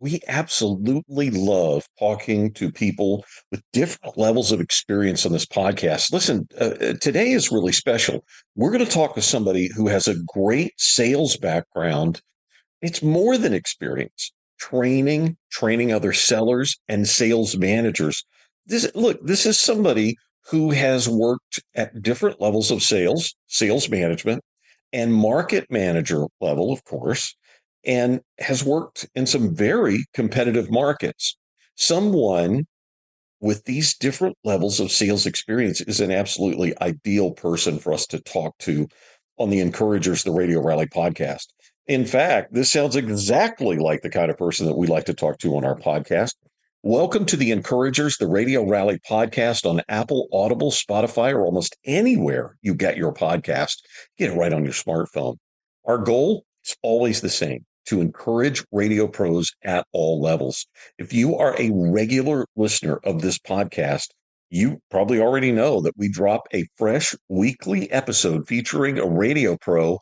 we absolutely love talking to people with different levels of experience on this podcast. Listen, uh, uh today is really special. We're going to talk to somebody who has a great sales background. It's more than experience, training, training other sellers and sales managers. This look, this is somebody who has worked at different levels of sales, sales management, and market manager level, of course, and has worked in some very competitive markets. Someone with these different levels of sales experience is an absolutely ideal person for us to talk to on the Encouragers, the Radio Rally podcast. In fact, this sounds exactly like the kind of person that we like to talk to on our podcast. Welcome to the Encouragers, the Radio Rally podcast on Apple, Audible, Spotify, or almost anywhere you get your podcast. Get it right on your smartphone. Our goal is always the same to encourage radio pros at all levels. If you are a regular listener of this podcast, you probably already know that we drop a fresh weekly episode featuring a radio pro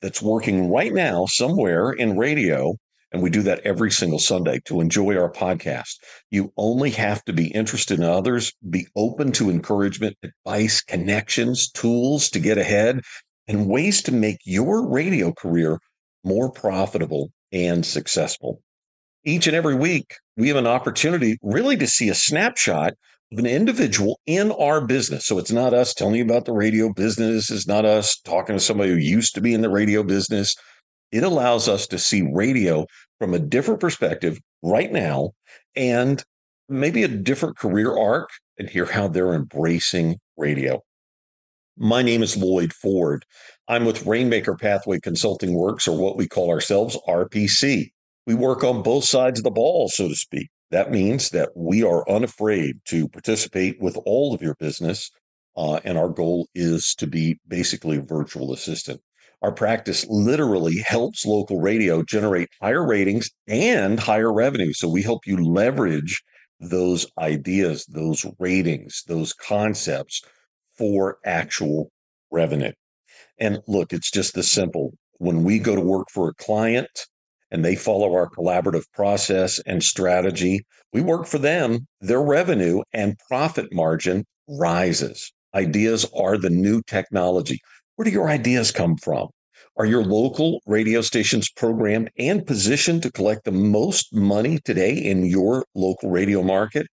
that's working right now somewhere in radio and we do that every single Sunday to enjoy our podcast. You only have to be interested in others, be open to encouragement, advice, connections, tools to get ahead, and ways to make your radio career more profitable and successful. Each and every week, we have an opportunity really to see a snapshot of an individual in our business. So it's not us telling you about the radio business, it's not us talking to somebody who used to be in the radio business it allows us to see radio from a different perspective right now and maybe a different career arc and hear how they're embracing radio. My name is Loyd Ford. I'm with Rainmaker Pathway Consulting Works, or what we call ourselves RPC. We work on both sides of the ball, so to speak. That means that we are unafraid to participate with all of your business. Uh, and our goal is to be basically a virtual assistant. Our practice literally helps local radio generate higher ratings and higher revenue. So we help you leverage those ideas, those ratings, those concepts for actual revenue. And look, it's just this simple. When we go to work for a client and they follow our collaborative process and strategy, we work for them, their revenue and profit margin rises. Ideas are the new technology. Where do your ideas come from? Are your local radio stations programmed and positioned to collect the most money today in your local radio market?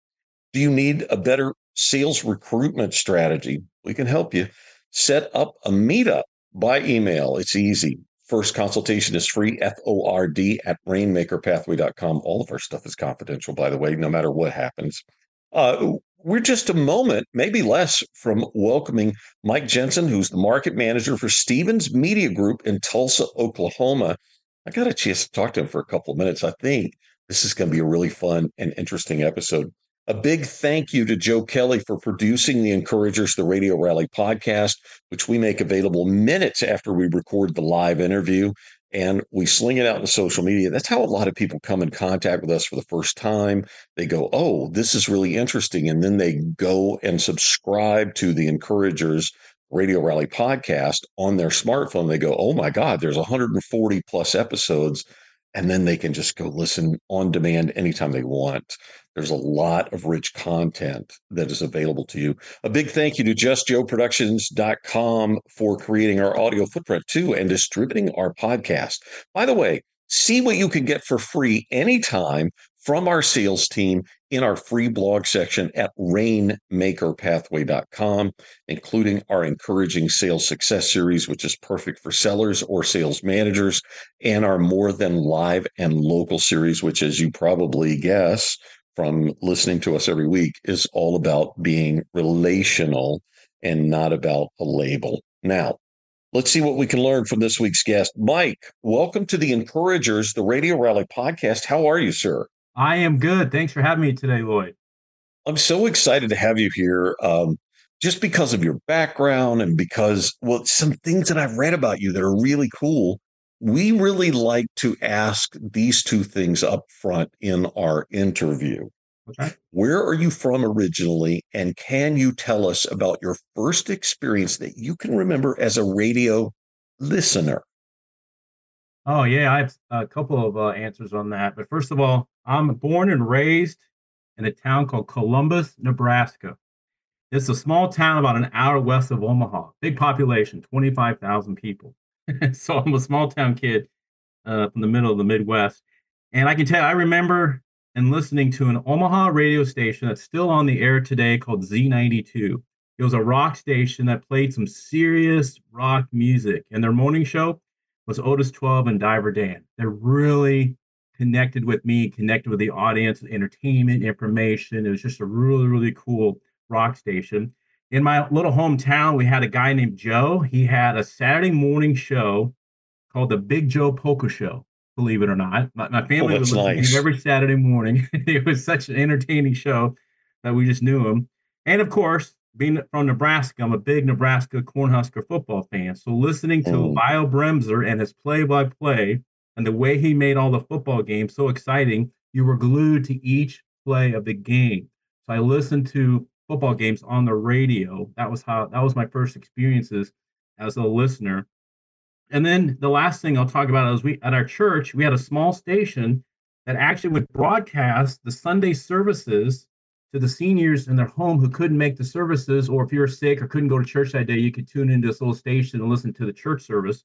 Do you need a better sales recruitment strategy? We can help you. Set up a meetup by email. It's easy. First consultation is free, F O R D at rainmakerpathway.com. All of our stuff is confidential, by the way, no matter what happens. Uh, we're just a moment, maybe less, from welcoming Mike Jensen, who's the market manager for Stephens Media Group in Tulsa, Oklahoma. I got a chance to talk to him for a couple of minutes. I think this is going to be a really fun and interesting episode. A big thank you to Joe Kelly for producing the Encouragers, the Radio Rally podcast, which we make available minutes after we record the live interview and we sling it out in social media. That's how a lot of people come in contact with us for the first time. They go, Oh, this is really interesting. And then they go and subscribe to the Encouragers Radio Rally podcast on their smartphone. They go, Oh my God, there's 140 plus episodes and then they can just go listen on demand anytime they want. There's a lot of rich content that is available to you. A big thank you to justjoeproductions.com for creating our audio footprint too and distributing our podcast. By the way, see what you can get for free anytime from our sales team in our free blog section at rainmakerpathway.com, including our encouraging sales success series, which is perfect for sellers or sales managers, and our more than live and local series, which, as you probably guess from listening to us every week, is all about being relational and not about a label. Now, Let's see what we can learn from this week's guest. Mike, welcome to the Encouragers, the Radio Rally podcast. How are you, sir? I am good. Thanks for having me today, Loyd. I'm so excited to have you here. Um, just because of your background and because, well, some things that I've read about you that are really cool. We really like to ask these two things up front in our interview. Okay. Where are you from originally? And can you tell us about your first experience that you can remember as a radio listener? Oh, yeah, I have a couple of uh, answers on that. But first of all, I'm born and raised in a town called Columbus, Nebraska. It's a small town about an hour west of Omaha. Big population, 25,000 people. so I'm a small town kid uh, from the middle of the Midwest. And I can tell you, I remember and listening to an Omaha radio station that's still on the air today called Z92. It was a rock station that played some serious rock music, and their morning show was Otis 12 and Diver Dan. They're really connected with me, connected with the audience, entertainment, information. It was just a really, really cool rock station. In my little hometown, we had a guy named Joe. He had a Saturday morning show called the Big Joe Polka Show. Believe it or not, my, my family oh, would listen nice. to him every Saturday morning. it was such an entertaining show that we just knew him. And of course, being from Nebraska, I'm a big Nebraska Cornhusker football fan. So listening to mm. Lyle Bremser and his play-by-play and the way he made all the football games so exciting, you were glued to each play of the game. So I listened to football games on the radio. That was how that was my first experiences as a listener. And then the last thing I'll talk about is we at our church we had a small station that actually would broadcast the Sunday services to the seniors in their home who couldn't make the services, or if you were sick or couldn't go to church that day, you could tune into this little station and listen to the church service.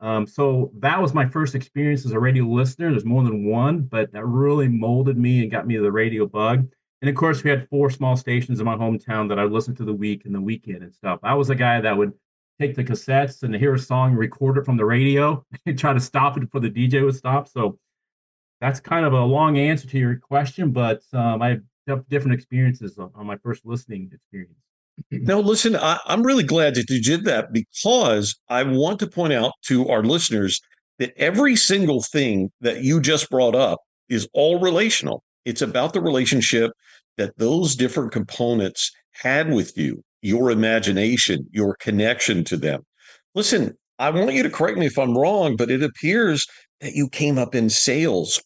Um, so that was my first experience as a radio listener. There's more than one, but that really molded me and got me the radio bug. And of course, we had four small stations in my hometown that I listened to the week and the weekend and stuff. I was a guy that would take the cassettes and hear a song, record it from the radio, and try to stop it before the DJ would stop. So that's kind of a long answer to your question, but um, I have different experiences on, on my first listening experience. No, listen, I, I'm really glad that you did that because I want to point out to our listeners that every single thing that you just brought up is all relational. It's about the relationship that those different components had with you, your imagination, your connection to them. Listen, I want you to correct me if I'm wrong, but it appears that you came up in sales.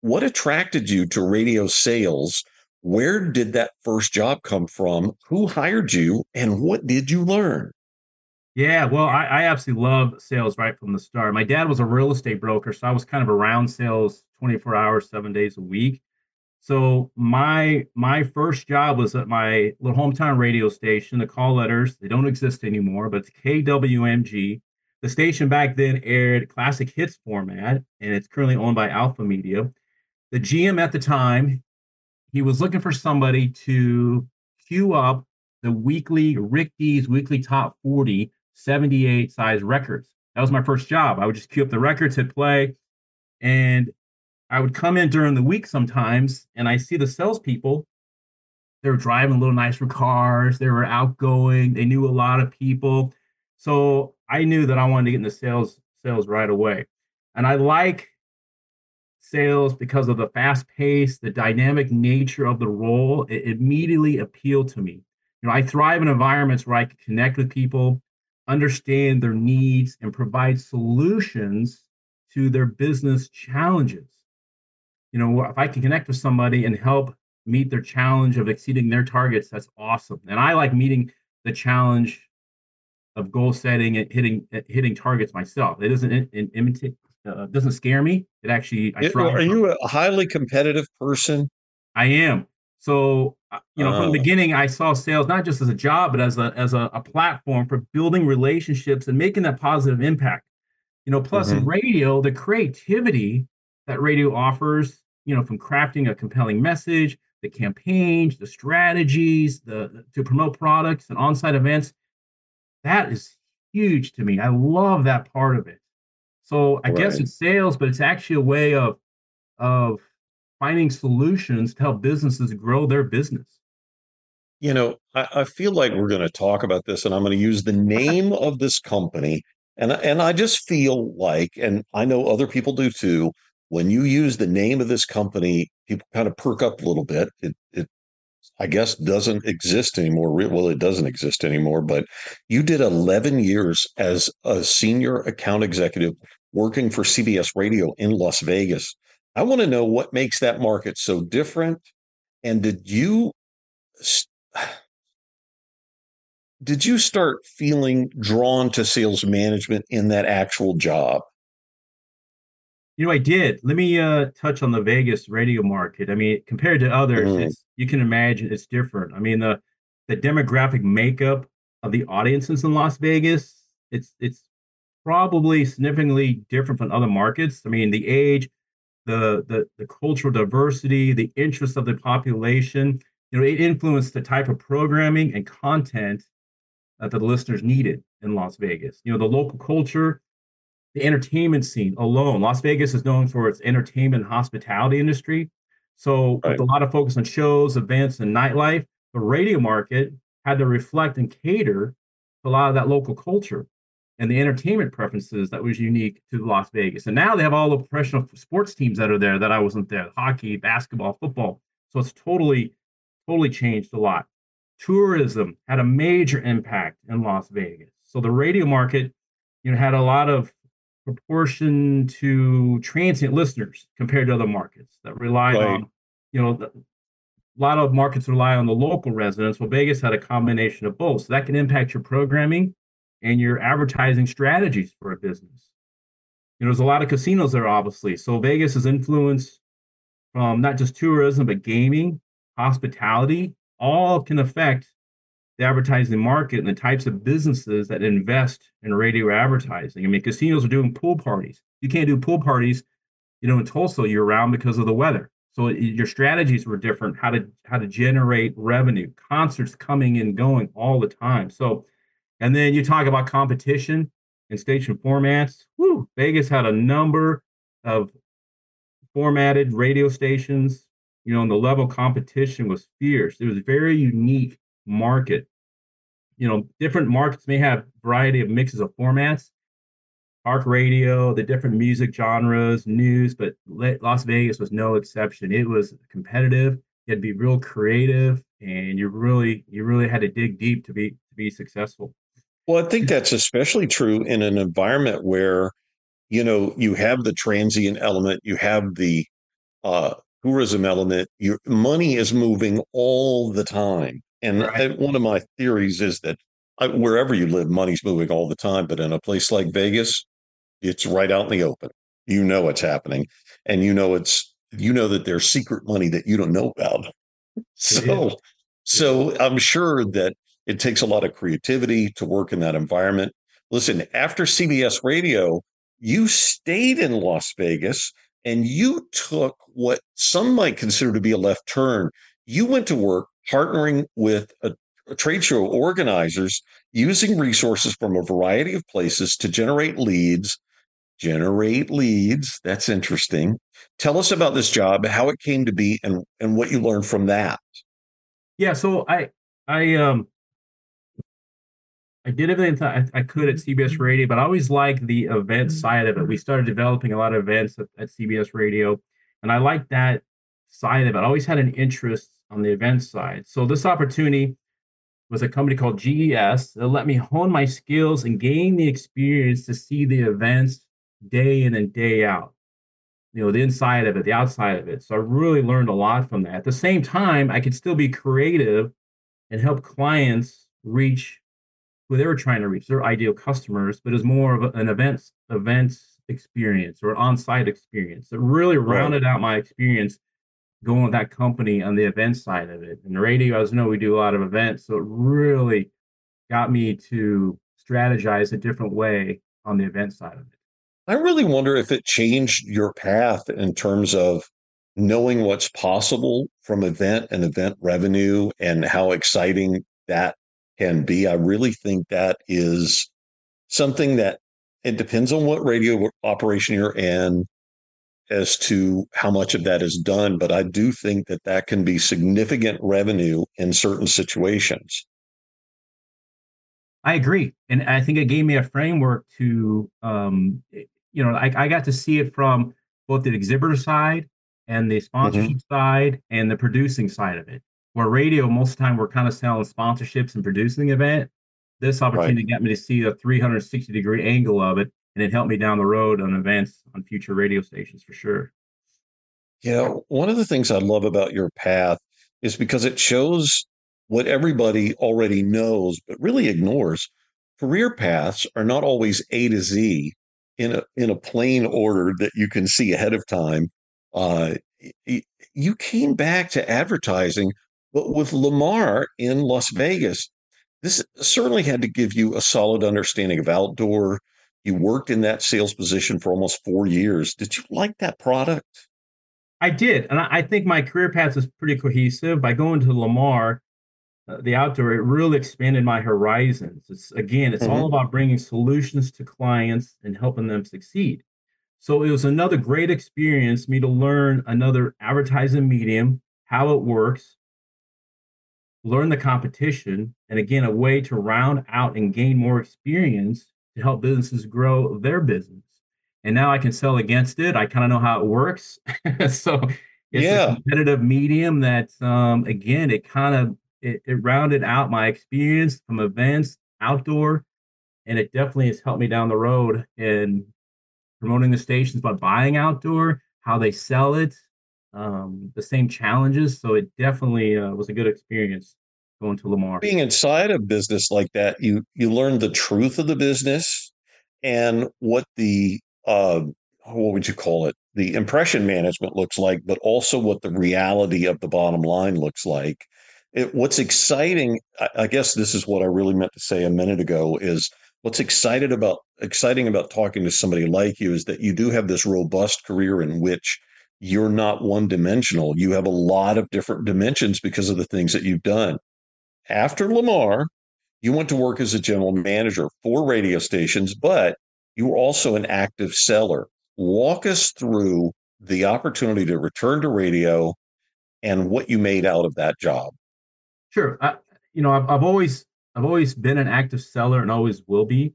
What attracted you to radio sales? Where did that first job come from? Who hired you? And what did you learn? Yeah, well, I, I absolutely love sales right from the start. My dad was a real estate broker, so I was kind of around sales 24 hours, seven days a week. So my my first job was at my little hometown radio station. The call letters they don't exist anymore, but it's KWMG. The station back then aired classic hits format, and it's currently owned by Alpha Media. The GM at the time he was looking for somebody to queue up the weekly Rick Dees weekly top 40 78 size records. That was my first job. I would just queue up the records, hit play, and I would come in during the week sometimes, and I see the salespeople. They were driving little nicer cars. They were outgoing. They knew a lot of people, so I knew that I wanted to get into sales sales right away. And I like sales because of the fast pace, the dynamic nature of the role. It immediately appealed to me. You know, I thrive in environments where I can connect with people, understand their needs, and provide solutions to their business challenges. You know, if I can connect with somebody and help meet their challenge of exceeding their targets, that's awesome. And I like meeting the challenge of goal setting and hitting hitting targets myself. It doesn't imitate uh, doesn't scare me. It actually, I it, are you a highly competitive person? I am. So, uh, you know, from the oh. beginning, I saw sales not just as a job, but as a as a, a platform for building relationships and making that positive impact. You know, plus mm-hmm. in radio, the creativity that radio offers, you know, from crafting a compelling message, the campaigns, the strategies, the to promote products and on-site events, that is huge to me. I love that part of it. So I right. guess it's sales, but it's actually a way of of finding solutions to help businesses grow their business. You know, I, I feel like we're going to talk about this, and I'm going to use the name of this company, and and I just feel like, and I know other people do too. When you use the name of this company, people kind of perk up a little bit. It it I guess doesn't exist anymore. Well, it doesn't exist anymore, but you did 11 years as a senior account executive working for CBS Radio in Las Vegas. I want to know what makes that market so different. And did you did you start feeling drawn to sales management in that actual job? You know, I did. Let me uh, touch on the Vegas radio market. I mean, compared to others, Mm. it's you can imagine it's different. I mean, the the demographic makeup of the audiences in Las Vegas, it's it's probably significantly different from other markets. I mean, the age, the the the cultural diversity, the interest of the population, you know, it influenced the type of programming and content that the listeners needed in Las Vegas. You know, the local culture, the entertainment scene alone. Las Vegas is known for its entertainment and hospitality industry. So, Right. with a lot of focus on shows, events, and nightlife, the radio market had to reflect and cater to a lot of that local culture and the entertainment preferences that was unique to Las Vegas. And now they have all the professional sports teams that are there that I wasn't there hockey, basketball, football. So, it's totally, totally changed a lot. Tourism had a major impact in Las Vegas. So, the radio market, you know, had a lot of proportion to transient listeners compared to other markets that rely Right. on, you know, the, a lot of markets rely on the local residents. Well, Vegas had a combination of both. So that can impact your programming and your advertising strategies for a business. You know, there's a lot of casinos there, obviously. So Vegas is influenced from not just tourism, but gaming, hospitality, all can affect the advertising market and the types of businesses that invest in radio advertising. I mean, casinos are doing pool parties. You can't do pool parties, you know, in Tulsa year round because of the weather. So your strategies were different. How to how to generate revenue, concerts coming and going all the time. So, and then you talk about competition and station formats. Woo, Vegas had a number of formatted radio stations. You know, and the level competition was fierce. It was a very unique market. You know, different markets may have variety of mixes of formats. arc radio, the different music genres, news, but Las Vegas was no exception. It was competitive. You had to be real creative, and you really, you really had to dig deep to be to be successful. Well, I think that's especially true in an environment where, you know, you have the transient element, you have the uh, tourism element, your money is moving all the time. And Right. I- one of my theories is that uh, wherever you live, money's moving all the time. But in a place like Vegas, it's right out in the open. You know it's happening, and you know it's you know that there's secret money that you don't know about. So, so I'm sure that it takes a lot of creativity to work in that environment. Listen, after CBS Radio, you stayed in Las Vegas and you took what some might consider to be a left turn. You went to work partnering with a, a trade show organizers using resources from a variety of places to generate leads. Generate leads. That's interesting. Tell us about this job, how it came to be, and and what you learned from that. Yeah, so I I um I did everything I, I could at CBS Radio, but I always liked the event side of it. We started developing a lot of events at, at CBS Radio, and I liked that side of it. I always had an interest on the event side. So this opportunity was a company called GES that let me hone my skills and gain the experience to see the events day in and day out. You know, the inside of it, the outside of it. So I really learned a lot from that. At the same time, I could still be creative and help clients reach who they were trying to reach, their ideal customers, but it's more of an events events experience or on-site experience. It really Right. rounded out my experience going with that company on the event side of it. And the radio, as you know, we do a lot of events, so it really got me to strategize a different way on the event side of it. I really wonder if it changed your path in terms of knowing what's possible from event and event revenue and how exciting that can be. I really think that is something that it depends on what radio operation you're in as to how much of that is done. But I do think that that can be significant revenue in certain situations. I agree, and I think it gave me a framework to, um, you know, I, I got to see it from both the exhibitor side and the sponsorship side and the producing side of it. Where radio, most of the time, we're kind of selling sponsorships and producing the event. This opportunity got me to see a 360 degree angle of it, and it helped me down the road on events on future radio stations for sure. Yeah, one of the things I love about your path is because it shows what everybody already knows, but really ignores. Career paths are not always A to Z. in a in a plain order that you can see ahead of time. Uh, you came back to advertising, but with Lamar in Las Vegas, this certainly had to give you a solid understanding of outdoor. You worked in that sales position for almost four years. Did you like that product? I did, and I think my career path is pretty cohesive. By going to Lamar, uh, the outdoor, it really expanded my horizons. It's again, it's mm-hmm. all about bringing solutions to clients and helping them succeed. So it was another great experience me to learn another advertising medium, how it works, learn the competition, and again, a way to round out and gain more experience to help businesses grow their business. And now I can sell against it. I kind of know how it works. so it's yeah. a competitive medium that, um, again, it kind of it, it rounded out my experience from events, outdoor, and it definitely has helped me down the road in promoting the stations by buying outdoor, how they sell it, um, the same challenges. So it definitely uh, was a good experience going to Lamar. Being inside a business like that, you you learn the truth of the business and what the uh, what would you call it? The impression management looks like, but also what the reality of the bottom line looks like. It, what's exciting, I, I guess this is what I really meant to say a minute ago, is what's excited about exciting about talking to somebody like you is that you do have this robust career in which you're not one dimensional. You have a lot of different dimensions because of the things that you've done. After Lamar, you went to work as a general manager for radio stations, but you were also an active seller. Walk us through the opportunity to return to radio and what you made out of that job. Sure. I, you know, I've, I've always I've always been an active seller and always will be,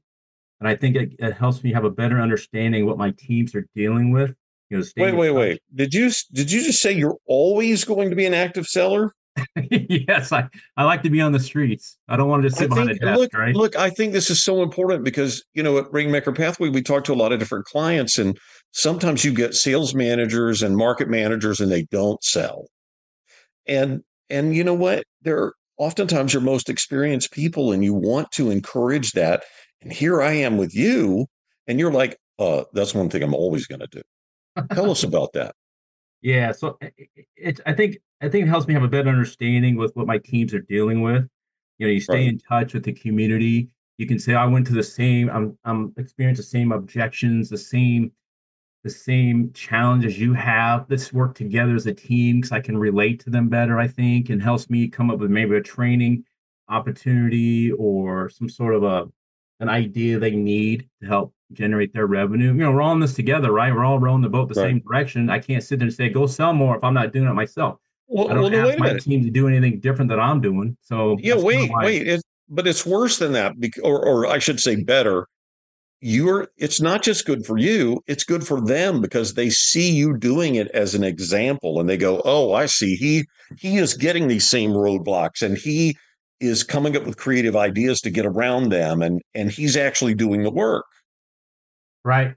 and I think it, it helps me have a better understanding what my teams are dealing with. You know, wait, wait, wait. Did you did you just say you're always going to be an active seller? yes, I, I like to be on the streets. I don't want to just sit I behind think, a desk, look, right? Look, I think this is so important because, you know, at Rainmaker Pathway, we talk to a lot of different clients, and sometimes you get sales managers and market managers and they don't sell. And and you know what? They're oftentimes your most experienced people, and you want to encourage that. And here I am with you, and you're like, uh, that's one thing I'm always going to do. Tell us about that. Yeah, so it's. it, I think I think it helps me have a better understanding with what my teams are dealing with. You know, you stay right. in touch with the community. You can say, I went to the same, I'm I'm experiencing the same objections, the same the same challenges you have. Let's work together as a team because I can relate to them better, I think, and helps me come up with maybe a training opportunity or some sort of a an idea they need to help generate their revenue. You know, we're all in this together, right? We're all rowing the boat the right. same direction. I can't sit there and say, go sell more if I'm not doing it myself. Well, I don't well, ask my team to do anything different than I'm doing. So yeah, wait, wait. It, but it's worse than that, or, or I should say better. You're. It's not just good for you; it's good for them because they see you doing it as an example, and they go, "Oh, I see. He he is getting these same roadblocks, and he is coming up with creative ideas to get around them, and and he's actually doing the work." Right.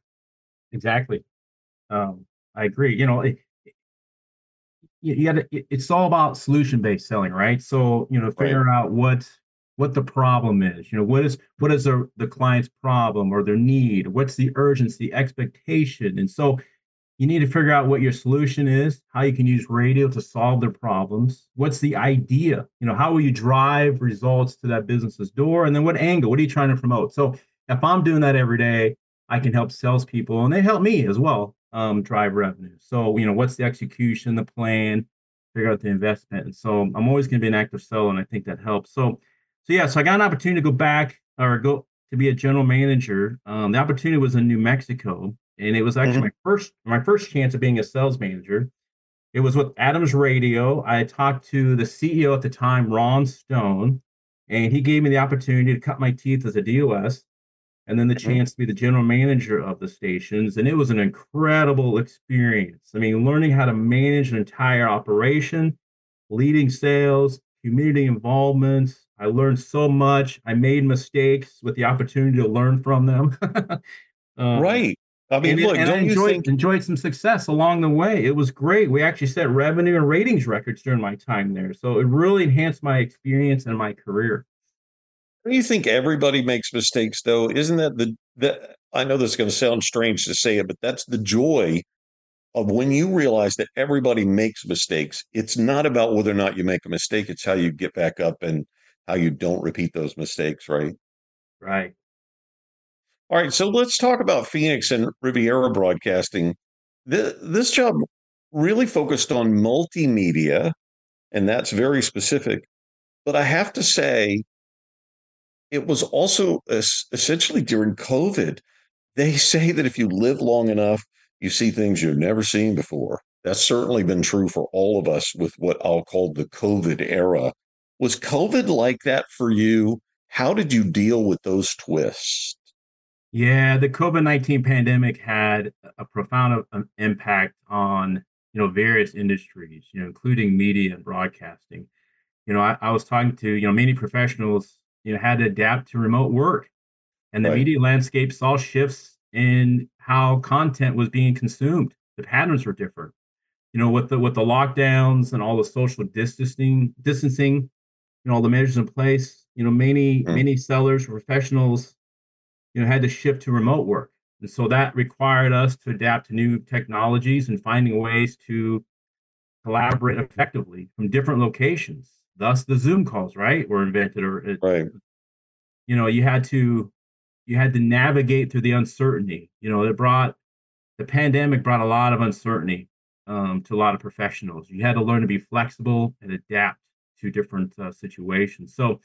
Exactly. Um, I agree. You know, you, you got. It's all about solution based selling, right? So you know, figure right. out what what the problem is. You know, what is what is the the client's problem or their need? What's the urgency, expectation, and so you need to figure out what your solution is, how you can use radio to solve their problems. What's the idea? You know, how will you drive results to that business's door? And then what angle? What are you trying to promote? So if I'm doing that every day, I can help salespeople and they help me as well um, drive revenue. So, you know, what's the execution, the plan, figure out the investment. And so I'm always going to be an active seller, and I think that helps. So, so yeah, so I got an opportunity to go back or go to be a general manager. Um, the opportunity was in New Mexico, and it was actually mm-hmm. my first my first chance of being a sales manager. It was with Adams Radio. I talked to the CEO at the time, Ron Stone, and he gave me the opportunity to cut my teeth as a DOS and then the mm-hmm. chance to be the general manager of the stations. And it was an incredible experience. I mean, learning how to manage an entire operation, leading sales, community involvement. I learned so much. I made mistakes with the opportunity to learn from them. um, right. I mean, and, look, and I enjoyed, think... enjoyed some success along the way. It was great. We actually set revenue and ratings records during my time there. So it really enhanced my experience and my career. Do you think everybody makes mistakes though? Isn't that the, the I know this is going to sound strange to say it, but that's the joy of when you realize that everybody makes mistakes. It's not about whether or not you make a mistake, it's how you get back up and how you don't repeat those mistakes, right? Right. All right, so let's talk about Phoenix and Riviera Broadcasting. This job really focused on multimedia, and that's very specific. But I have to say, it was also essentially during COVID. They say that if you live long enough, you see things you've never seen before. That's certainly been true for all of us with what I'll call the COVID era. Was COVID like that for you? How did you deal with those twists? Yeah, the COVID nineteen pandemic had a profound uh, impact on you know various industries, you know, including media and broadcasting. You know, I, I was talking to you know many professionals, you know, had to adapt to remote work, and the right. media landscape saw shifts in how content was being consumed. The patterns were different. You know, with the with the lockdowns and all the social distancing, distancing, you know, all the measures in place. You know, many mm. many sellers, professionals you know, had to shift to remote work. And so that required us to adapt to new technologies and finding ways to collaborate effectively from different locations. Thus the Zoom calls, right, were invented or right. You know, you had to you had to navigate through the uncertainty. You know, it brought the pandemic brought a lot of uncertainty um, to a lot of professionals. You had to learn to be flexible and adapt to different uh, situations. So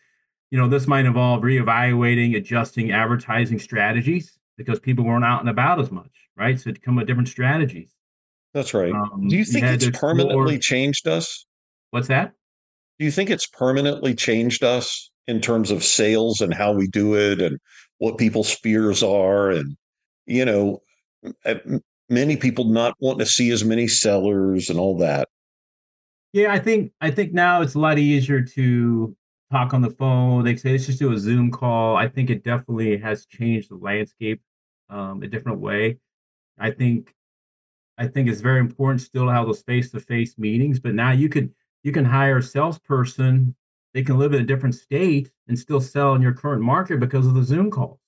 you know, this might involve reevaluating, adjusting advertising strategies because people weren't out and about as much, right? So come with different strategies. That's right. Um, Do you think it's permanently changed us? What's that? Do you think it's permanently changed us in terms of sales and how we do it and what people's fears are? And, you know, many people not wanting to see as many sellers and all that. Yeah, I think I think now it's a lot easier to talk on the phone. They say let's just do a Zoom call. I think it definitely has changed the landscape um, a different way. I think I think it's very important still to have those face-to-face meetings, but now you could you can hire a salesperson. They can live in a different state and still sell in your current market because of the Zoom calls.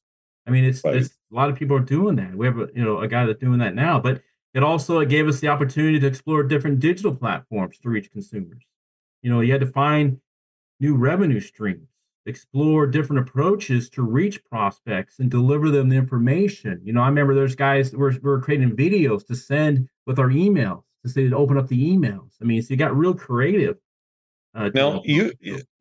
I mean, it's, right. it's a lot of people are doing that. We have a, you know a guy that's doing that now, but it also it gave us the opportunity to explore different digital platforms to reach consumers. You know, you had to find new revenue streams, explore different approaches to reach prospects and deliver them the information. You know, I remember there's guys we're we're creating videos to send with our emails to say to open up the emails. I mean, so you got real creative. Uh, now, you,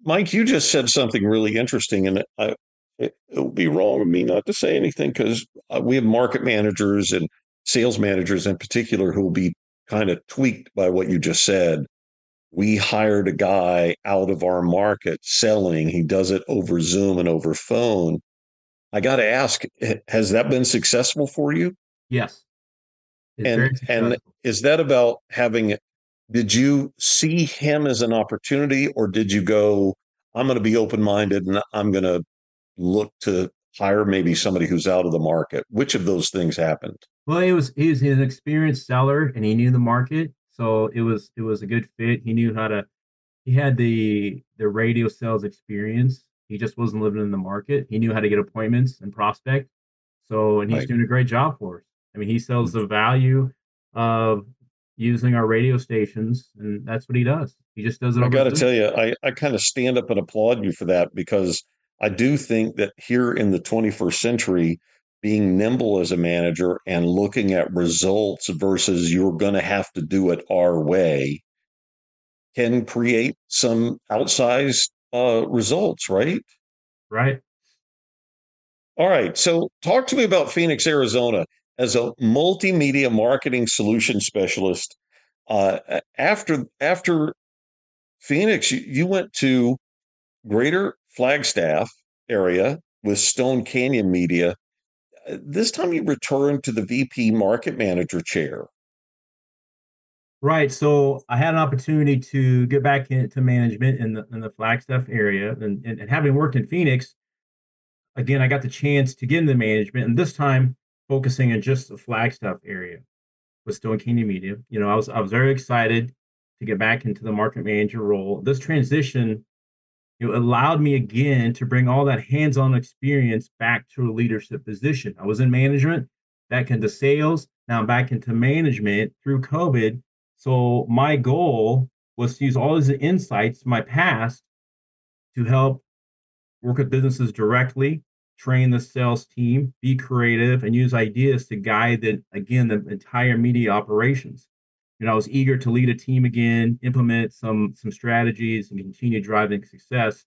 Mike, you just said something really interesting, and I, it, it would be wrong of me not to say anything because uh, we have market managers and sales managers in particular who will be kind of tweaked by what you just said we hired a guy out of our market selling. He does it over Zoom and over phone. I got to ask, has that been successful for you? Yes. And and is that about having did you see him as an opportunity or did you go I'm going to be open-minded and I'm going to look to hire maybe somebody who's out of the market? Which of those things happened? Well, he was he was an experienced seller and he knew the market so it was it was a good fit. He knew how to. He had the the radio sales experience. He just wasn't living in the market. He knew how to get appointments and prospect. So and he's right. doing a great job for us. I mean, he sells the value of using our radio stations, and that's what he does. He just does it. I got to tell you, I I kind of stand up and applaud you for that because I do think that here in the 21st century, being nimble as a manager and looking at results versus you're going to have to do it our way can create some outsized uh, results, right? Right. All right. So, talk to me about Phoenix, Arizona, as a multimedia marketing solution specialist. Uh, after after Phoenix, you, you went to Greater Flagstaff area with Stone Canyon Media this time you returned to the VP market manager chair. Right. So I had an opportunity to get back into management in the in the Flagstaff area, and, and, and having worked in Phoenix, again, I got the chance to get into management, and this time focusing in just the Flagstaff area with Stone Canyon Media. You know, I was I was very excited to get back into the market manager role. This transition it allowed me again to bring all that hands-on experience back to a leadership position. I was in management, back into sales, now I'm back into management through COVID. So my goal was to use all these insights my past to help work with businesses directly, train the sales team, be creative, and use ideas to guide the again the entire media operations. Know, I was eager to lead a team again, implement some some strategies, and continue driving success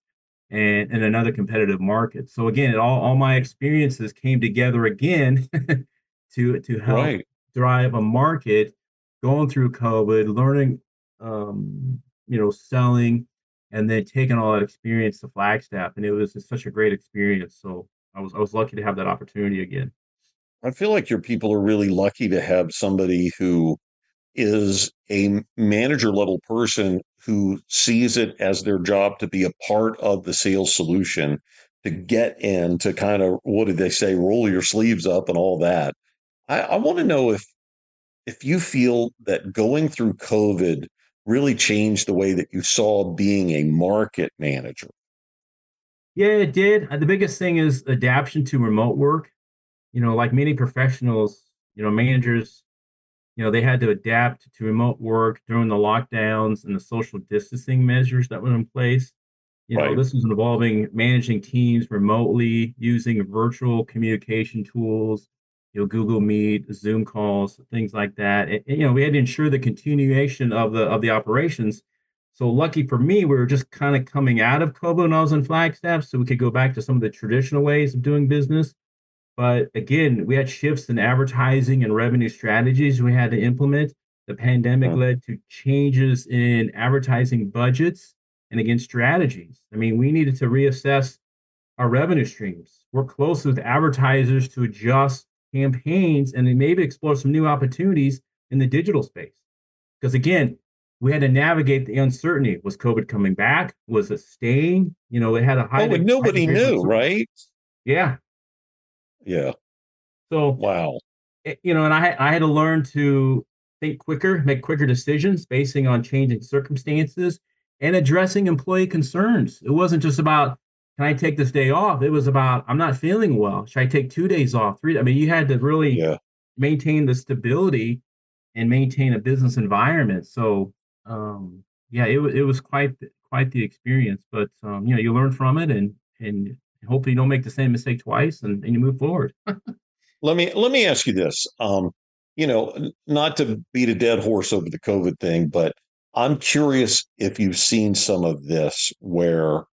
and in another competitive market. So again, all, all my experiences came together again to to help right. drive a market going through COVID, learning um, you know, selling and then taking all that experience to Flagstaff. And it was just such a great experience. So I was I was lucky to have that opportunity again. I feel like your people are really lucky to have somebody who is a manager level person who sees it as their job to be a part of the sales solution, to get in, to kind of what did they say, roll your sleeves up and all that. I, I want to know if if you feel that going through COVID really changed the way that you saw being a market manager. Yeah, it did. Uh, the biggest thing is adaptation to remote work. You know, like many professionals, you know, managers, you know, they had to adapt to remote work during the lockdowns and the social distancing measures that were in place. You know, right. this was involving managing teams remotely using virtual communication tools, you know, Google Meet, Zoom calls, things like that. And, and, you know, we had to ensure the continuation of the of the operations. So lucky for me, we were just kind of coming out of COVID when I was in Flagstaff, so we could go back to some of the traditional ways of doing business. But again, we had shifts in advertising and revenue strategies we had to implement. The pandemic led to changes in advertising budgets and again strategies. I mean, we needed to reassess our revenue streams, work closely with advertisers to adjust campaigns and maybe explore some new opportunities in the digital space. Because again, we had to navigate the uncertainty. Was COVID coming back? Was it staying? You know, it had a high. Oh, but nobody knew, right? Yeah. Yeah. So wow. It, you know, and I I had to learn to think quicker, make quicker decisions basing on changing circumstances and addressing employee concerns. It wasn't just about can I take this day off? It was about I'm not feeling well. Should I take two days off? Three? I mean, you had to really yeah. maintain the stability and maintain a business environment. So um, yeah, it it was quite quite the experience. But um, you know, you learn from it, and and hopefully you don't make the same mistake twice, and, and you move forward. let me let me ask you this. Um, you know, not to beat a dead horse over the COVID thing, but I'm curious if you've seen some of this where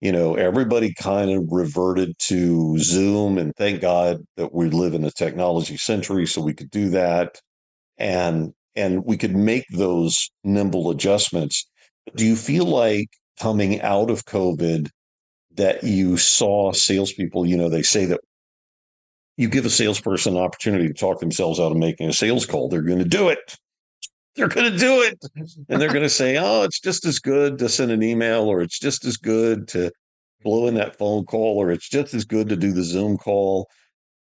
you know, everybody kind of reverted to Zoom, and thank God that we live in a technology century, so we could do that, and and we could make those nimble adjustments. Do you feel like coming out of COVID that you saw salespeople? You know, they say that you give a salesperson an opportunity to talk themselves out of making a sales call, they're going to do it they're going to do it. And they're going to say, oh, it's just as good to send an email, or it's just as good to blow in that phone call, or it's just as good to do the Zoom call.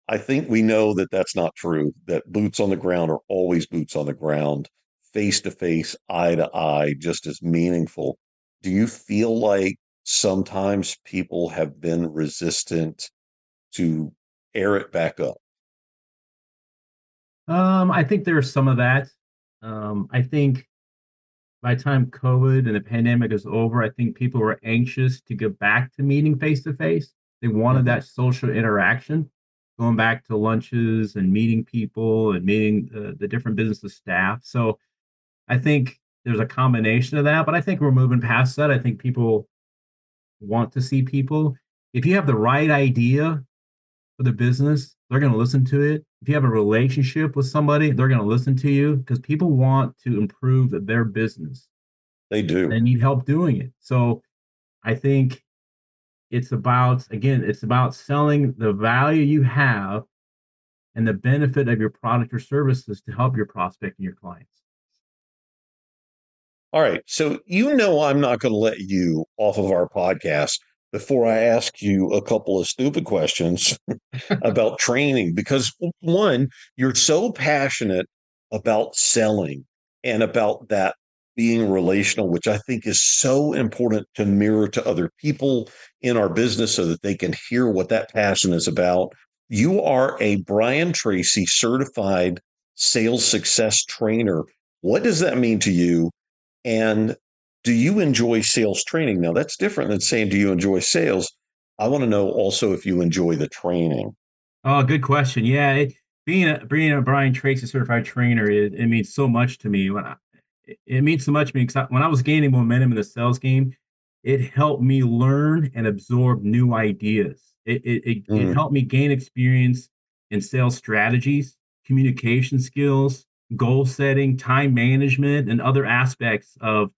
I think we know that that's not true, that boots on the ground are always boots on the ground, face to face, eye to eye, just as meaningful. Do you feel like sometimes people have been resistant to air it back up? Um, I think there's some of that. Um, I think by the time COVID and the pandemic is over, I think people were anxious to get back to meeting face to face. They wanted mm-hmm. that social interaction, going back to lunches and meeting people and meeting the, the different business staff. So I think there's a combination of that, but I think we're moving past that. I think people want to see people. If you have the right idea for the business, they're going to listen to it. If you have a relationship with somebody, they're going to listen to you because people want to improve their business. They do. They need help doing it. So I think it's about, again, it's about selling the value you have and the benefit of your product or services to help your prospect and your clients. All right. So, you know, I'm not going to let you off of our podcast before I ask you a couple of stupid questions about training because one, you're so passionate about selling and about that being relational, which I think is so important to mirror to other people in our business so that they can hear what that passion is about. You are a Brian Tracy certified sales success trainer. What does that mean to you? And do you enjoy sales training? Now, that's different than saying, do you enjoy sales? I want to know also if you enjoy the training. Oh, good question. Yeah, it, being a being a Brian Tracy certified trainer, it, it means so much to me. When I, it means so much to me because when I was gaining momentum in the sales game, it helped me learn and absorb new ideas. It it, it, mm. it helped me gain experience in sales strategies, communication skills, goal setting, time management, and other aspects of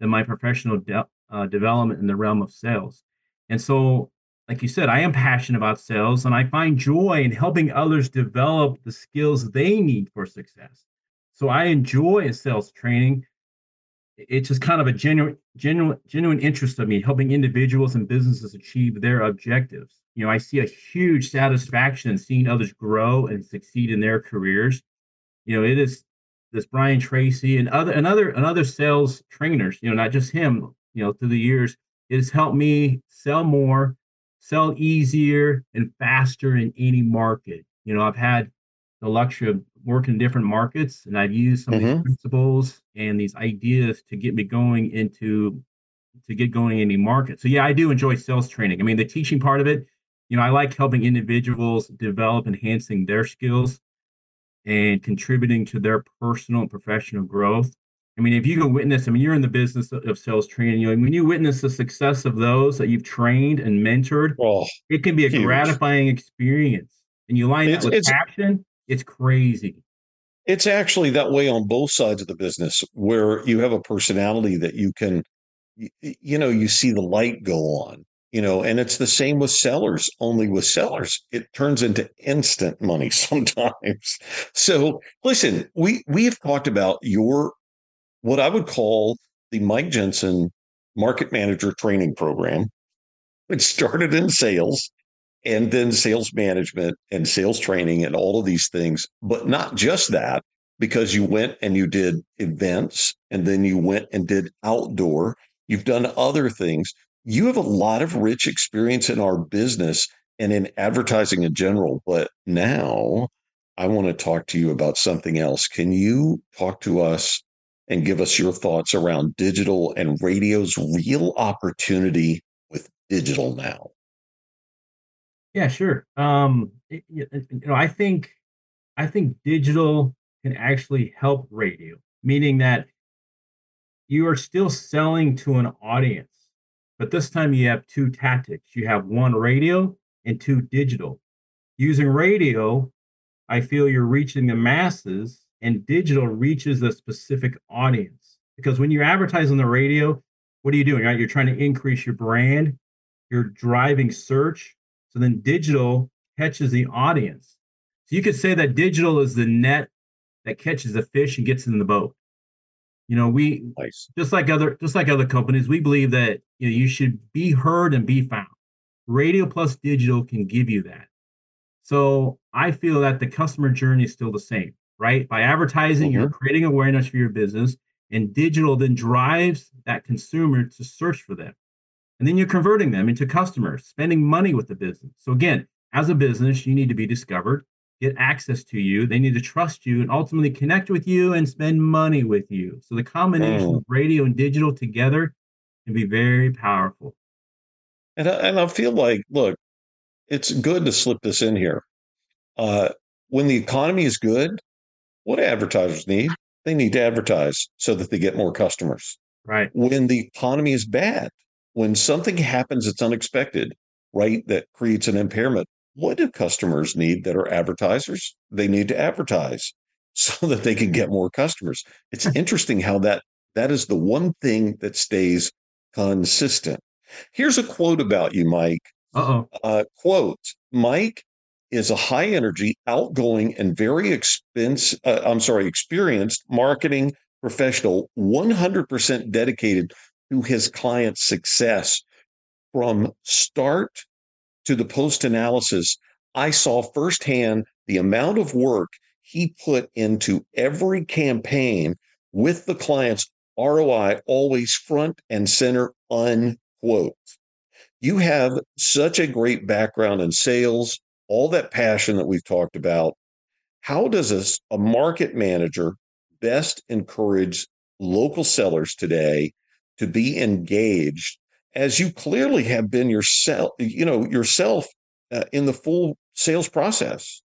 my professional de- uh, development in the realm of sales. And so like you said, I am passionate about sales and I find joy in helping others develop the skills they need for success. So I enjoy sales training. It's just kind of a genuine, genuine, genuine interest of me helping individuals and businesses achieve their objectives. You know, I see a huge satisfaction in seeing others grow and succeed in their careers. You know, it is this Brian Tracy and other and other and other sales trainers, you know, not just him, you know, through the years, it has helped me sell more sell easier and faster in any market. You know, I've had the luxury of working in different markets and I've used some mm-hmm. of these mm-hmm. principles and these ideas to get me going into to get going in any market. So yeah, I do enjoy sales training. I mean, the teaching part of it, you know, I like helping individuals develop enhancing their skills and contributing to their personal and professional growth. I mean, if you can witness, I mean, you're in the business of sales training. You know, when you witness the success of those that you've trained and mentored, oh, it can be a huge. gratifying experience. And you line it's, that with it's, passion, it's crazy. It's actually that way on both sides of the business, where you have a personality that you can, you, know, you see the light go on, you know, and it's the same with sellers. Only with sellers, it turns into instant money sometimes. So, listen, we we have talked about your what I would call the Mike Jensen Market Manager Training Program. It started in sales and then sales management and sales training and all of these things, but not just that, because you went and you did events and then you went and did outdoor. You've done other things. You have a lot of rich experience in our business and in advertising in general. But now I want to talk to you about something else. Can you talk to us and give us your thoughts around digital and radio's real opportunity with digital now. Yeah, sure. Um, you know, I think I think digital can actually help radio, meaning that you are still selling to an audience, but this time you have two tactics. You have one radio and two digital. Using radio, I feel you're reaching the masses and digital reaches a specific audience. Because when you advertise on the radio, what are you doing? Right? You're trying to increase your brand, you're driving search. So then digital catches the audience. So you could say that digital is the net that catches the fish and gets in the boat. You know, we nice. just like other just like other companies, we believe that you know you should be heard and be found. Radio plus digital can give you that. So I feel that the customer journey is still the same right? By advertising, mm-hmm. you're creating awareness for your business, and digital then drives that consumer to search for them. And then you're converting them into customers, spending money with the business. So, again, as a business, you need to be discovered, get access to you. They need to trust you and ultimately connect with you and spend money with you. So, the combination mm. of radio and digital together can be very powerful. And I, and I feel like, look, it's good to slip this in here. Uh, when the economy is good, what advertisers need? They need to advertise so that they get more customers. Right. When the economy is bad, when something happens that's unexpected, right, that creates an impairment, what do customers need that are advertisers? They need to advertise so that they can get more customers. It's interesting how that that is the one thing that stays consistent. Here's a quote about you, Mike. Uh-oh. Uh, quote, Mike is a high energy, outgoing, and very expense. Uh, I'm sorry, experienced marketing professional, 100% dedicated to his client's success. From start to the post analysis, I saw firsthand the amount of work he put into every campaign with the clients ROI always front and center, unquote. You have such a great background in sales, all that passion that we've talked about. How does a, a market manager best encourage local sellers today to be engaged as you clearly have been yourself, you know, yourself uh, in the full sales process?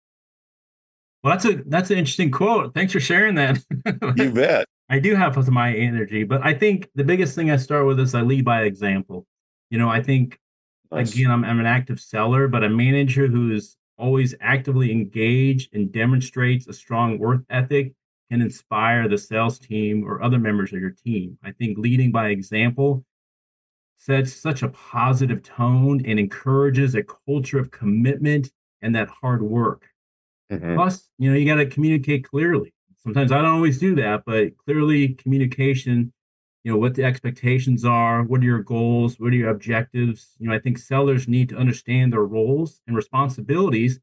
Well, that's a that's an interesting quote. Thanks for sharing that. you bet. I do have my energy, but I think the biggest thing I start with is I lead by example. You know, I think nice. again, I'm, I'm an active seller, but a manager who is always actively engaged and demonstrates a strong work ethic can inspire the sales team or other members of your team. I think leading by example sets such a positive tone and encourages a culture of commitment and that hard work. Mm-hmm. Plus, you know, you got to communicate clearly. Sometimes I don't always do that, but clearly communication, you know, what the expectations are, what are your goals, what are your objectives. You know, I think sellers need to understand their roles and responsibilities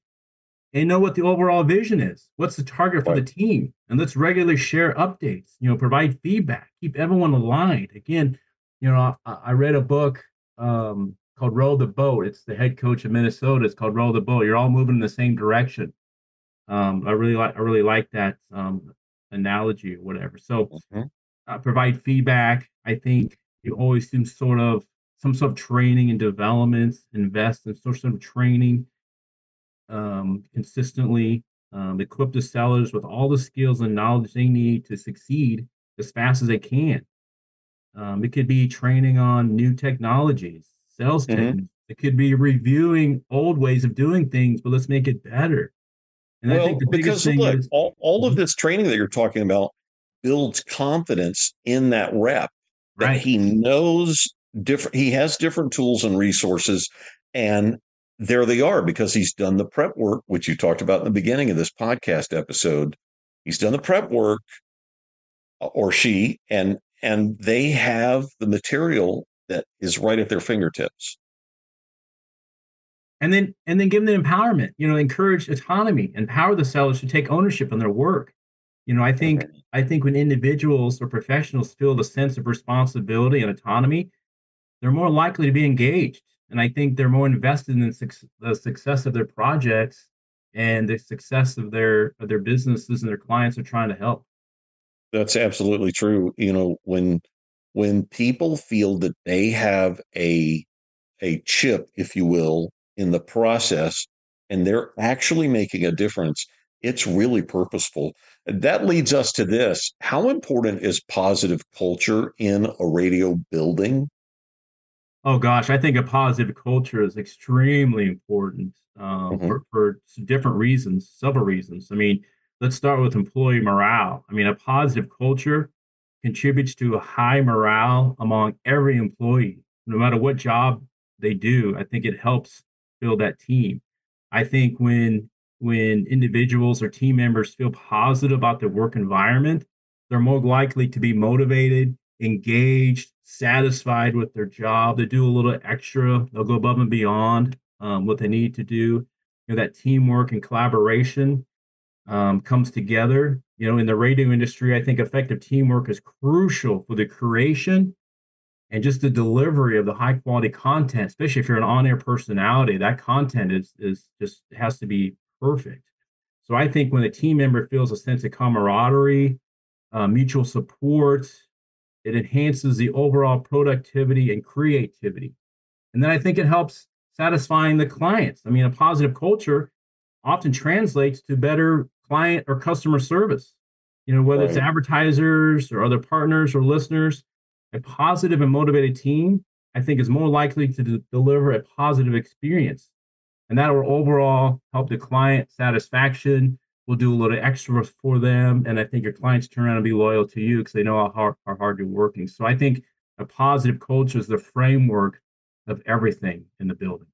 and know what the overall vision is. What's the target for right. the team? And let's regularly share updates, you know, provide feedback, keep everyone aligned. Again, you know, I, I read a book um, called Row the Boat. It's the head coach of Minnesota. It's called Row the Boat. You're all moving in the same direction. Um, I really like I really like that um, analogy or whatever. So mm-hmm. uh, provide feedback. I think you always do sort of some sort of training and developments invest in some sort of training um, consistently, um, equip the sellers with all the skills and knowledge they need to succeed as fast as they can. Um, it could be training on new technologies, sales mm-hmm. techniques. It could be reviewing old ways of doing things, but let's make it better. And well, I think the biggest thing look, is all, all of mm-hmm. this training that you're talking about builds confidence in that rep that right. he knows different he has different tools and resources and there they are because he's done the prep work which you talked about in the beginning of this podcast episode. He's done the prep work uh, or she and and they have the material that is right at their fingertips. And then and then give them the empowerment you know encourage autonomy empower the sellers to take ownership on their work. You know i think okay. i think when individuals or professionals feel the sense of responsibility and autonomy they're more likely to be engaged and i think they're more invested in the, success of their projects and the success of their of their businesses and their clients are trying to help that's absolutely true you know when when people feel that they have a a chip if you will in the process and they're actually making a difference, it's really purposeful. That leads us to this. How important is positive culture in a radio building? Oh gosh, I think a positive culture is extremely important um, mm-hmm. for, for different reasons, several reasons. I mean, let's start with employee morale. I mean, a positive culture contributes to a high morale among every employee, no matter what job they do. I think it helps build that team. I think when when individuals or team members feel positive about their work environment, they're more likely to be motivated, engaged, satisfied with their job. They do a little extra. They'll go above and beyond um, what they need to do. You know that teamwork and collaboration um, comes together. You know, in the radio industry, I think effective teamwork is crucial for the creation and just the delivery of the high quality content, especially if you're an on-air personality, that content is is just has to be perfect. So I think when a team member feels a sense of camaraderie, uh, mutual support, it enhances the overall productivity and creativity. And then I think it helps satisfying the clients. I mean, a positive culture often translates to better client or customer service. You know, whether right. it's advertisers or other partners or listeners, a positive and motivated team, I think, is more likely to deliver a positive experience. And that will overall help the client satisfaction. We'll do a little extra for them. And I think your clients turn around and be loyal to you because they know how hard, how hard you're working. So I think a positive culture is the framework of everything in the building.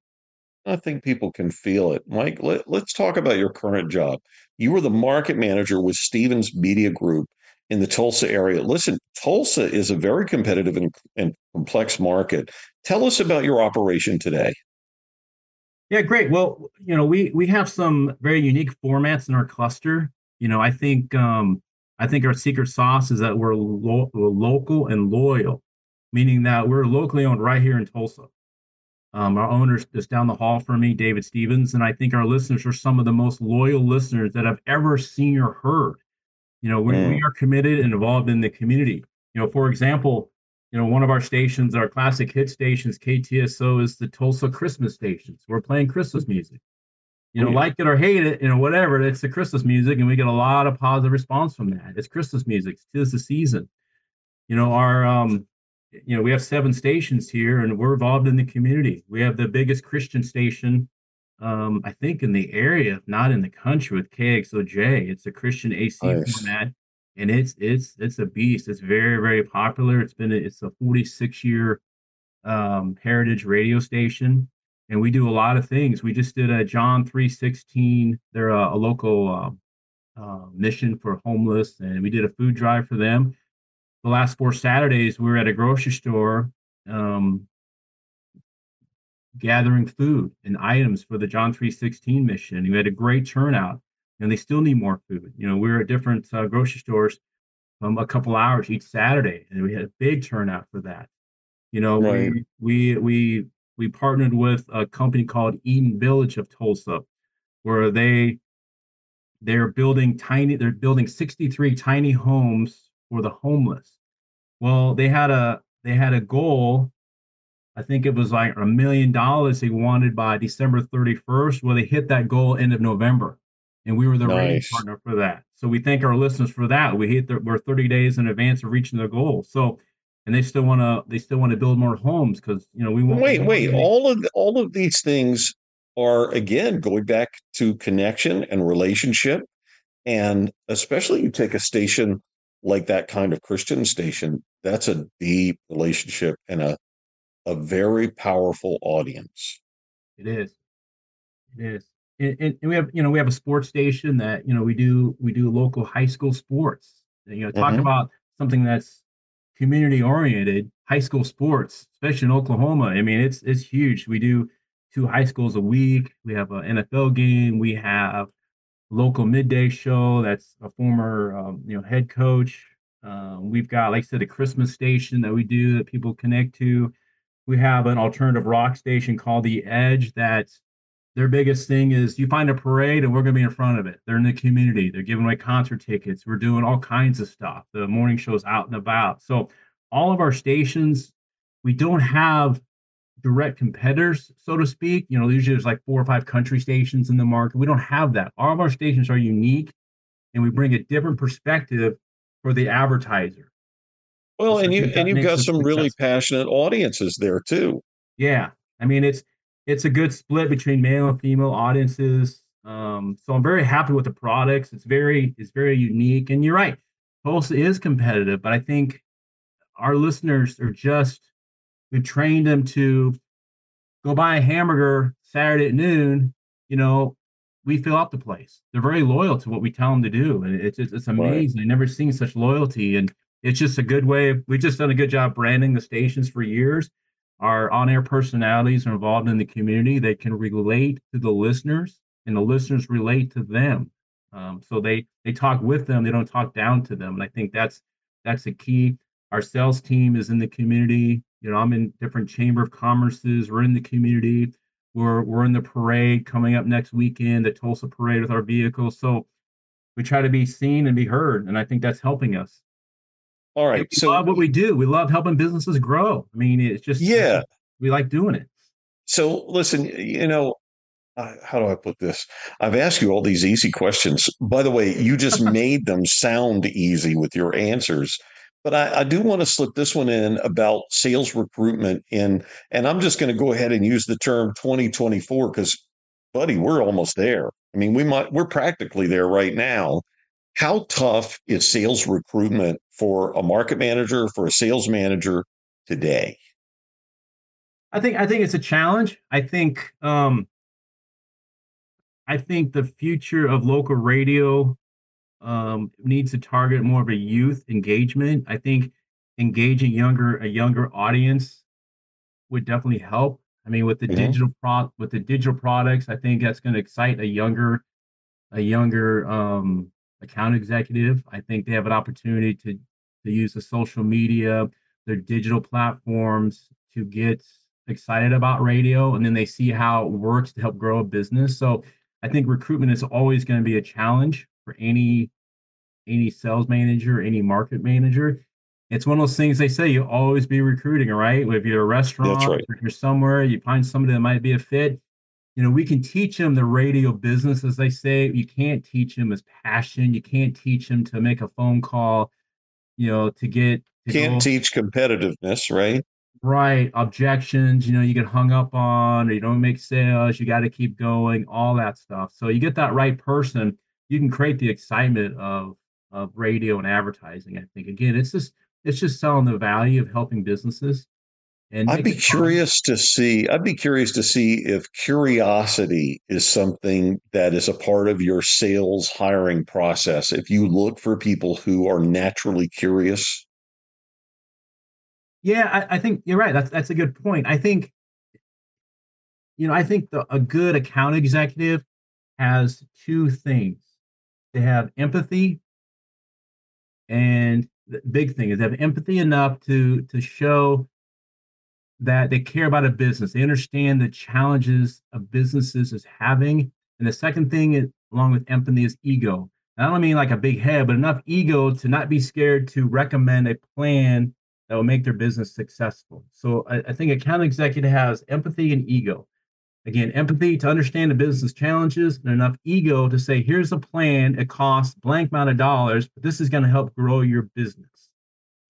I think people can feel it. Mike, let, us talk about your current job. You were the market manager with Stephens Media Group in the Tulsa area. Listen, Tulsa is a very competitive and, and complex market. Tell us about your operation today. Yeah, great. Well, you know, we we have some very unique formats in our cluster. You know, I think um, I think our secret sauce is that we're, lo- we're local and loyal, meaning that we're locally owned right here in Tulsa. Um, our owner is down the hall from me, David Stephens, and I think our listeners are some of the most loyal listeners that I've ever seen or heard. You know, we, mm. we are committed and involved in the community. You know, for example, you know, one of our stations, our classic hit stations, KTSO, is the Tulsa Christmas stations. We're playing Christmas music. You know, oh, yeah. like it or hate it, you know, whatever, it's the Christmas music, and we get a lot of positive response from that. It's Christmas music, it's the season. You know, our um, you know, we have seven stations here and we're involved in the community. We have the biggest Christian station, um, I think, in the area, if not in the country, with KXOJ. It's a Christian AC nice. format, and it's it's it's a beast. It's very very popular. It's been a, it's a 46 year um, heritage radio station, and we do a lot of things. We just did a John 316. They're a, a local uh, uh, mission for homeless, and we did a food drive for them the last four Saturdays, we were at a grocery store um, gathering food and items for the John 316 mission. We had a great turnout, and they still need more food. You know, we were at different uh, grocery stores um, a couple hours each Saturday, and we had a big turnout for that. You know, right. we, we we we partnered with a company called Eden Village of Tulsa, where they they're building tiny they're building 63 tiny homes for the homeless. Well, they had a they had a goal. I think it was like a million dollars they wanted by December 31st. Well, they hit that goal end of November, and we were the nice. partner for that. So we thank our listeners for that. We hit the, we're 30 days in advance of reaching their goal. So and they still want to they still want to build more homes because you know we want wait wait all of all of these things are again going back to connection and relationship and especially you take a station like that kind of Christian station, that's a deep relationship and a a very powerful audience. It is. It is. And, and, we have, you know, we have a sports station that, you know, we do we do local high school sports. You know, talk mm-hmm. about something that's community oriented, high school sports, especially in Oklahoma. I mean, it's it's huge. We do two high schools a week. We have an NFL game. We have local midday show. That's a former, um, you know, head coach. Uh, we've got, like I said, a Christmas station that we do that people connect to. We have an alternative rock station called The Edge. That's their biggest thing is you find a parade and we're going to be in front of it. They're in the community. They're giving away concert tickets. We're doing all kinds of stuff. The morning show's out and about. So all of our stations, we don't have direct competitors, so to speak. You know, usually there's like four or five country stations in the market. We don't have that. All of our stations are unique and we bring a different perspective for the advertiser. Well, so and you and you've got some really passionate audiences there too. Yeah. I mean it's it's a good split between male and female audiences. Um, so I'm very happy with the products. It's very it's very unique. And you're right, Tulsa is competitive, but I think our listeners are just we trained them to go buy a hamburger Saturday at noon. You know, we fill up the place. They're very loyal to what we tell them to do, and it's it's, it's amazing. Right. I never seen such loyalty, and it's just a good way. We've just done a good job branding the stations for years. Our on-air personalities are involved in the community. They can relate to the listeners, and the listeners relate to them. Um, so they they talk with them. They don't talk down to them, and I think that's that's the key. Our sales team is in the community. You know, I'm in different chamber of commerces. We're in the community. We're we're in the parade coming up next weekend, the Tulsa parade with our vehicles. So we try to be seen and be heard, and I think that's helping us. All right. We so love what we do. We love helping businesses grow. I mean, it's just yeah, we like doing it. So listen, you know, uh, how do I put this? I've asked you all these easy questions. By the way, you just made them sound easy with your answers. But I, I, do want to slip this one in about sales recruitment in, and I'm just going to go ahead and use the term 2024 because, buddy, we're almost there. I mean, we might we're practically there right now. How tough is sales recruitment for a market manager, for a sales manager today? I think I think it's a challenge. I think um, I think the future of local radio um, needs to target more of a youth engagement. I think engaging younger a younger audience would definitely help. I mean, with the mm-hmm. digital pro with the digital products, I think that's going to excite a younger a younger um, account executive. I think they have an opportunity to to use the social media, their digital platforms to get excited about radio, and then they see how it works to help grow a business. So I think recruitment is always going to be a challenge for any any sales manager, any market manager. It's one of those things they say you always be recruiting, right? If you're a restaurant, right. if you're somewhere, you find somebody that might be a fit. You know, we can teach them the radio business, as they say. You can't teach them his passion. You can't teach them to make a phone call. You know, to get to can't go, teach competitiveness, right? Right. Objections, you know, you get hung up on, or you don't make sales, you got to keep going, all that stuff. So you get that right person, you can create the excitement of of radio and advertising. I think again, it's just it's just selling the value of helping businesses. And I'd be curious to see. I'd be curious to see if curiosity is something that is a part of your sales hiring process. If you look for people who are naturally curious. Yeah, I, I think you're right. That's that's a good point. I think, you know, I think the, a good account executive has two things. They have empathy and the big thing is they have empathy enough to to show that they care about a business. They understand the challenges of businesses is having. And the second thing, is, along with empathy, is ego. And I don't mean like a big head, but enough ego to not be scared to recommend a plan that will make their business successful. So I, I think account executive has empathy and ego. Again, empathy to understand the business challenges and enough ego to say, here's a plan. It costs blank amount of dollars, but this is going to help grow your business.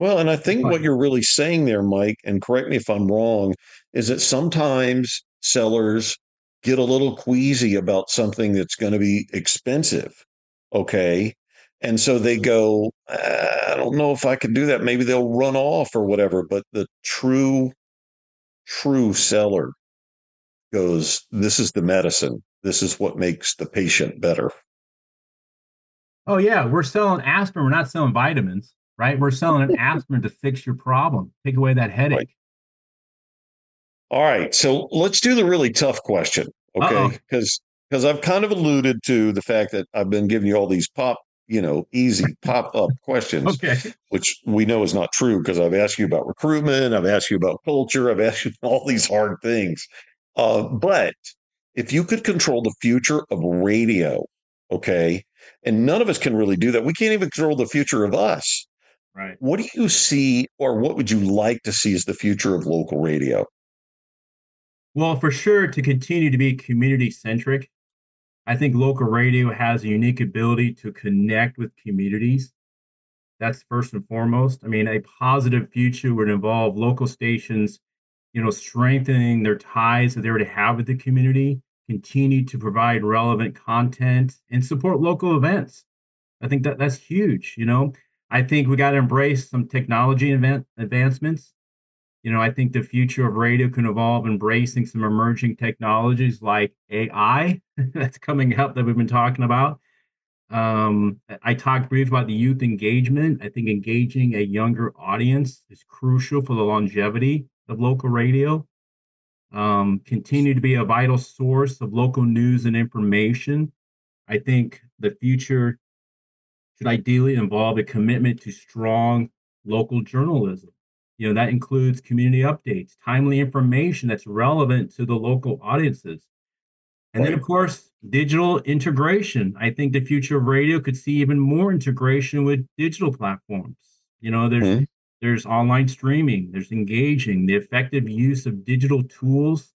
Well, and I think what you're really saying there, Mike, and correct me if I'm wrong, is that sometimes sellers get a little queasy about something that's going to be expensive. Okay. And so they mm-hmm. go, ah, I don't know if I can do that. Maybe they'll run off or whatever. But the true, true seller goes, This is the medicine. This is what makes the patient better. Oh, yeah. We're selling aspirin. We're not selling vitamins, right? We're selling an aspirin to fix your problem, take away that headache. Right. All right. So let's do the really tough question. Okay. Because because I've kind of alluded to the fact that I've been giving you all these pop, you know, easy pop up questions, okay. which we know is not true because I've asked you about recruitment, I've asked you about culture, I've asked you all these hard things. Uh, but if you could control the future of radio, okay, and none of us can really do that. We can't even control the future of us. Right. What do you see, or what would you like to see as the future of local radio? Well, for sure, to continue to be community centric, I think local radio has a unique ability to connect with communities. That's first and foremost. I mean, a positive future would involve local stations you know, strengthening their ties that they already have with the community, continue to provide relevant content and support local events. I think that that's huge. You know, I think we got to embrace some technology event advancements. You know, I think the future of radio can evolve embracing some emerging technologies like AI that's coming up that we've been talking about. Um, I talked briefly about the youth engagement. I think engaging a younger audience is crucial for the longevity of local radio, um, continue to be a vital source of local news and information. I think the future should ideally involve a commitment to strong local journalism. You know, that includes community updates, timely information that's relevant to the local audiences. And then, of course, digital integration. I think the future of radio could see even more integration with digital platforms. You know, there's mm-hmm. There's online streaming, there's engaging, the effective use of digital tools,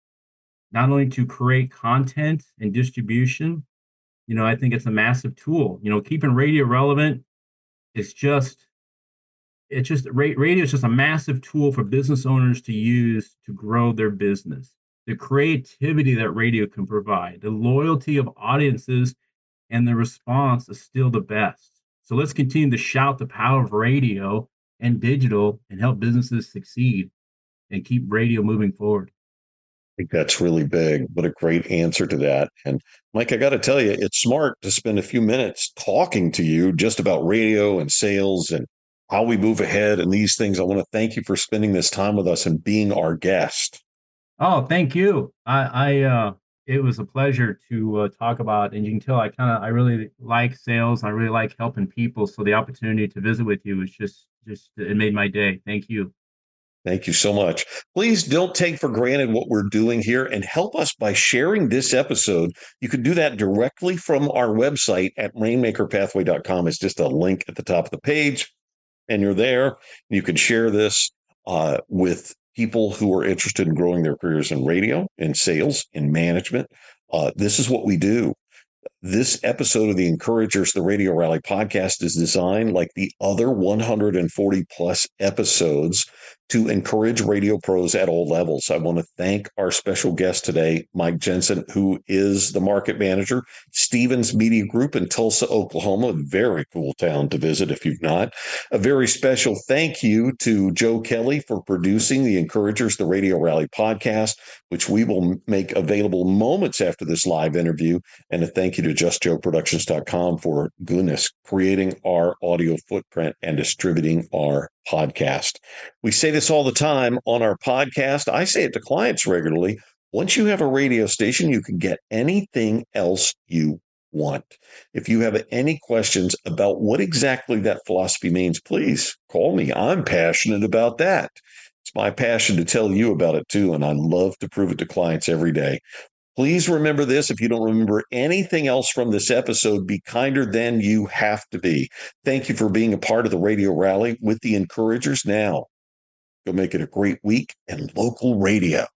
not only to create content and distribution. You know, I think it's a massive tool. You know, keeping radio relevant is just, it's just, radio is just a massive tool for business owners to use to grow their business. The creativity that radio can provide, the loyalty of audiences, and the response is still the best. So let's continue to shout the power of radio and digital and help businesses succeed and keep radio moving forward. Think that's really big. What a great answer to that. And Mike, I got to tell you, it's smart to spend a few minutes talking to you just about radio and sales and how we move ahead and these things. I want to thank you for spending this time with us and being our guest. Oh, thank you. I, I uh, it was a pleasure to uh, talk about. And you can tell I kind of I really like sales. I really like helping people. So the opportunity to visit with you was just just it made my day. Thank you. Thank you so much. Please don't take for granted what we're doing here and help us by sharing this episode. You can do that directly from our website at rainmakerpathway.com. It's just a link at the top of the page, and you're there. You can share this uh, with people who are interested in growing their careers in radio, in sales, in management. Uh, this is what we do. This episode of the Encouragers, the Radio Rally podcast, is designed like the other 140 plus episodes to encourage radio pros at all levels. I want to thank our special guest today, Mike Jensen, who is the market manager, Stephens Media Group in Tulsa, Oklahoma. Very cool town to visit if you've not. A very special thank you to Joe Kelly for producing the Encouragers, the Radio Rally podcast, which we will make available moments after this live interview. And a thank you to JustJoeProductions.com for goodness creating our audio footprint and distributing our podcast. We say this all the time on our podcast. I say it to clients regularly. Once you have a radio station, you can get anything else you want. If you have any questions about what exactly that philosophy means, please call me. I'm passionate about that. It's my passion to tell you about it too, and I love to prove it to clients every day. Please remember this. If you don't remember anything else from this episode, be kinder than you have to be. Thank you for being a part of the radio rally with the encouragers. Now, go make it a great week and local radio.